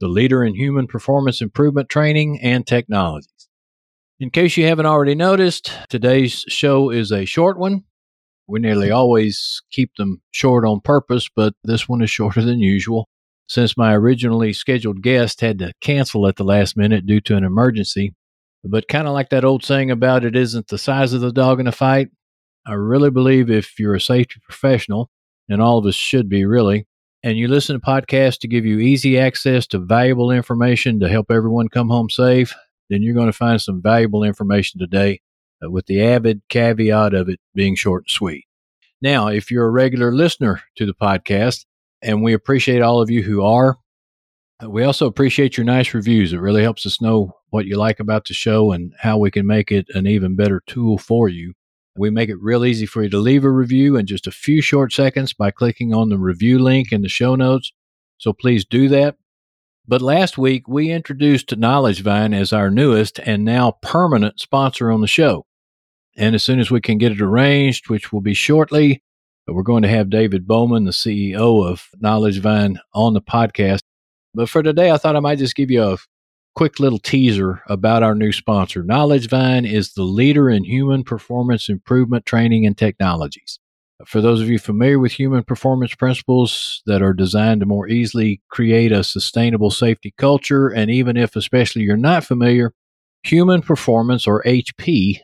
the leader in human performance improvement training and technologies. In case you haven't already noticed, today's show is a short one. We nearly always keep them short on purpose, but this one is shorter than usual since my originally scheduled guest had to cancel at the last minute due to an emergency. But kind of like that old saying about it isn't the size of the dog in a fight, I really believe if you're a safety professional, and all of us should be really, and you listen to podcasts to give you easy access to valuable information to help everyone come home safe, then you're going to find some valuable information today uh, with the avid caveat of it being short and sweet. Now, if you're a regular listener to the podcast, and we appreciate all of you who are, uh, we also appreciate your nice reviews. It really helps us know what you like about the show and how we can make it an even better tool for you. We make it real easy for you to leave a review in just a few short seconds by clicking on the review link in the show notes. So please do that. But last week, we introduced Knowledge Vine as our newest and now permanent sponsor on the show. And as soon as we can get it arranged, which will be shortly, we're going to have David Bowman, the CEO of Knowledge Vine, on the podcast. But for today, I thought I might just give you a quick little teaser about our new sponsor. Knowledge Vine is the leader in human performance improvement training and technologies. For those of you familiar with human performance principles that are designed to more easily create a sustainable safety culture, and even if especially you're not familiar, human performance or HP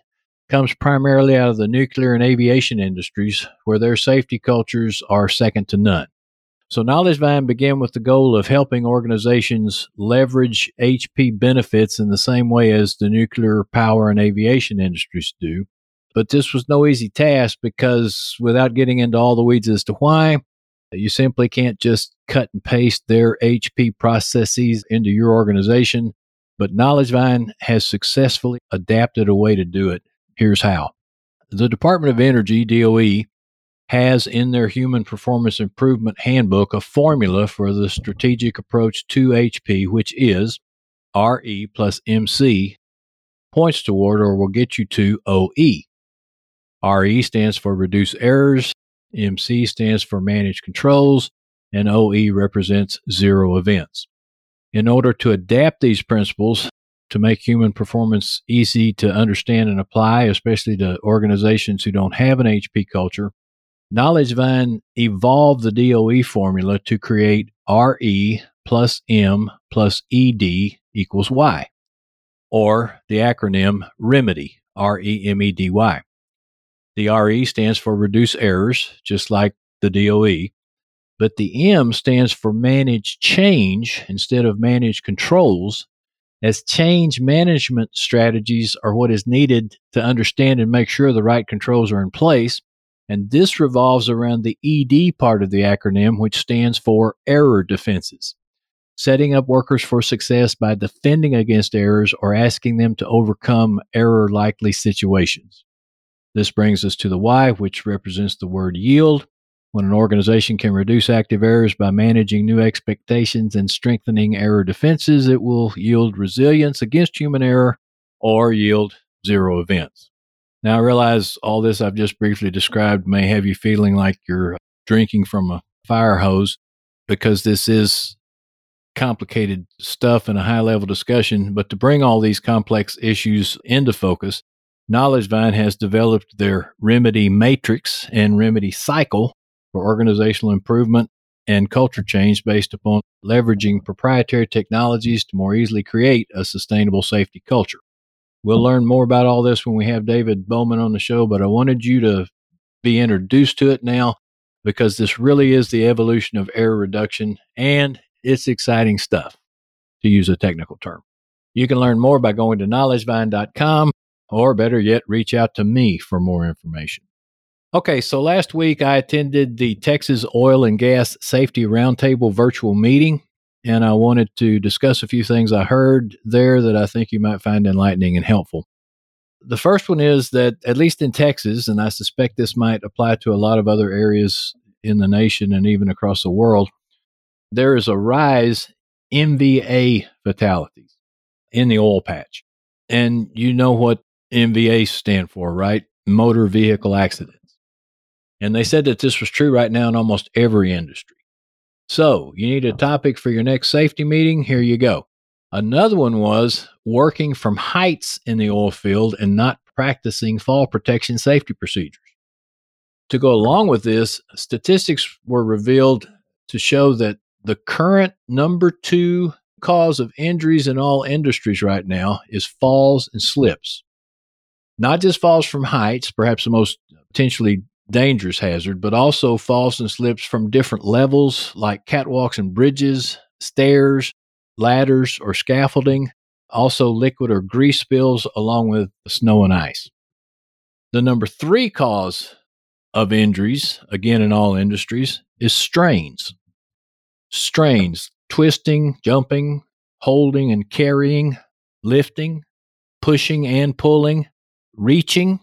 comes primarily out of the nuclear and aviation industries where their safety cultures are second to none. So, Knowledge Vine began with the goal of helping organizations leverage HP benefits in the same way as the nuclear power and aviation industries do. But this was no easy task because, without getting into all the weeds as to why, you simply can't just cut and paste their HP processes into your organization. But Knowledge Vine has successfully adapted a way to do it. Here's how. The Department of Energy, DOE, has in their Human Performance Improvement Handbook a formula for the strategic approach to HP, which is RE plus MC points toward or will get you to OE. RE stands for reduce errors, MC stands for manage controls, and OE represents zero events. In order to adapt these principles to make human performance easy to understand and apply, especially to organizations who don't have an HP culture, Knowledge Vine evolved the DOE formula to create RE plus M plus ED equals Y, or the acronym REMEDY, R E M E D Y. The RE stands for reduce errors, just like the DOE, but the M stands for manage change instead of manage controls, as change management strategies are what is needed to understand and make sure the right controls are in place and this revolves around the ED part of the acronym, which stands for error defenses. Setting up workers for success by defending against errors or asking them to overcome error likely situations. This brings us to the Y, which represents the word yield. When an organization can reduce active errors by managing new expectations and strengthening error defenses, it will yield resilience against human error or yield zero events. Now, I realize all this I've just briefly described may have you feeling like you're drinking from a fire hose because this is complicated stuff and a high level discussion. But to bring all these complex issues into focus, Knowledge Vine has developed their remedy matrix and remedy cycle for organizational improvement and culture change based upon leveraging proprietary technologies to more easily create a sustainable safety culture. We'll learn more about all this when we have David Bowman on the show, but I wanted you to be introduced to it now because this really is the evolution of error reduction and it's exciting stuff, to use a technical term. You can learn more by going to knowledgevine.com or better yet, reach out to me for more information. Okay, so last week I attended the Texas Oil and Gas Safety Roundtable virtual meeting. And I wanted to discuss a few things I heard there that I think you might find enlightening and helpful. The first one is that, at least in Texas, and I suspect this might apply to a lot of other areas in the nation and even across the world, there is a rise in MVA fatalities in the oil patch. And you know what MVA stand for, right? Motor vehicle accidents. And they said that this was true right now in almost every industry. So, you need a topic for your next safety meeting? Here you go. Another one was working from heights in the oil field and not practicing fall protection safety procedures. To go along with this, statistics were revealed to show that the current number two cause of injuries in all industries right now is falls and slips. Not just falls from heights, perhaps the most potentially dangerous hazard, but also falls and slips from different levels like catwalks and bridges, stairs, ladders, or scaffolding, also liquid or grease spills, along with snow and ice. The number three cause of injuries, again in all industries, is strains strains, twisting, jumping, holding and carrying, lifting, pushing and pulling, reaching,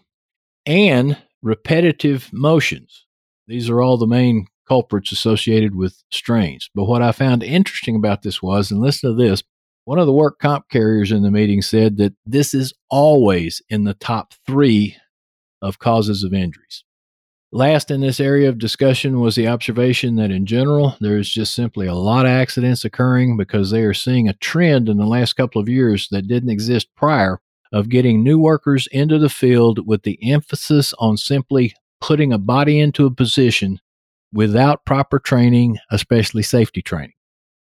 and repetitive motions. These are all the main culprits associated with strains. But what I found interesting about this was, and listen to this, one of the work comp carriers in the meeting said that this is always in the top three of causes of injuries. Last in this area of discussion was the observation that in general, there is just simply a lot of accidents occurring because they are seeing a trend in the last couple of years that didn't exist prior of getting new workers into the field with the emphasis on simply putting a body into a position without proper training, especially safety training.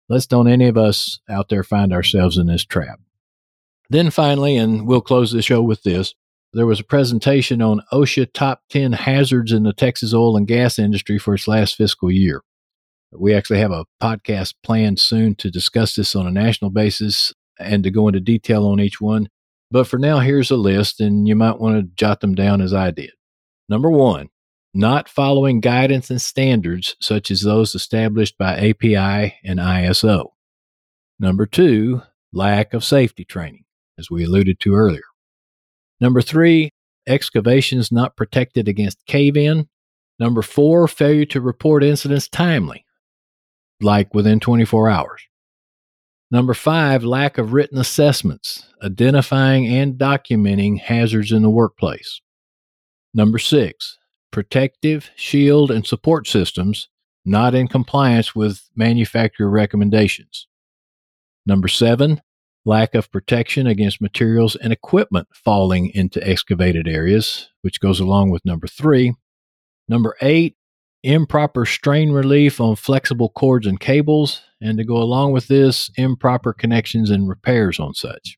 Let's don't any of us out there find ourselves in this trap. Then finally, and we'll close the show with this, there was a presentation on OSHA top 10 hazards in the Texas oil and gas industry for its last fiscal year. We actually have a podcast planned soon to discuss this on a national basis and to go into detail on each one. But for now, here's a list, and you might want to jot them down as I did. Number one, not following guidance and standards such as those established by API and ISO. Number two, lack of safety training, as we alluded to earlier. Number three, excavations not protected against cave in. Number four, failure to report incidents timely, like within 24 hours. Number five, lack of written assessments, identifying and documenting hazards in the workplace. Number six, protective, shield, and support systems not in compliance with manufacturer recommendations. Number seven, lack of protection against materials and equipment falling into excavated areas, which goes along with number three. Number eight, improper strain relief on flexible cords and cables, and to go along with this, improper connections and repairs on such.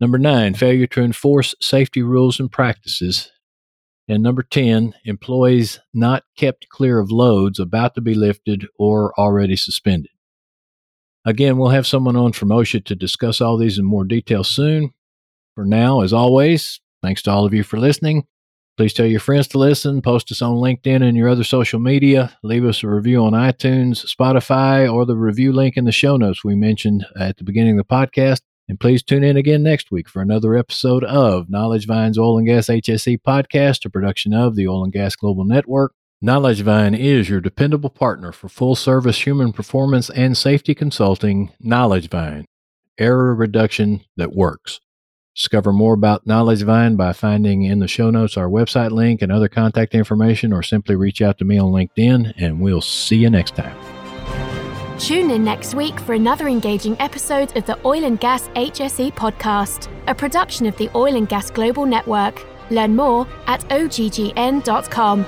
Number nine, failure to enforce safety rules and practices. And number 10, employees not kept clear of loads about to be lifted or already suspended. Again, we'll have someone on from OSHA to discuss all these in more detail soon. For now, as always, thanks to all of you for listening. Please tell your friends to listen, post us on LinkedIn and your other social media, leave us a review on iTunes, Spotify, or the review link in the show notes we mentioned at the beginning of the podcast. And please tune in again next week for another episode of Knowledge Vine's Oil and Gas HSE podcast, a production of the Oil and Gas Global Network. Knowledge Vine is your dependable partner for full service human performance and safety consulting. Knowledge Vine, error reduction that works. Discover more about Knowledge Vine by finding in the show notes our website link and other contact information, or simply reach out to me on LinkedIn, and we'll see you next time. Tune in next week for another engaging episode of the Oil and Gas HSE podcast, a production of the Oil and Gas Global Network. Learn more at oggn.com.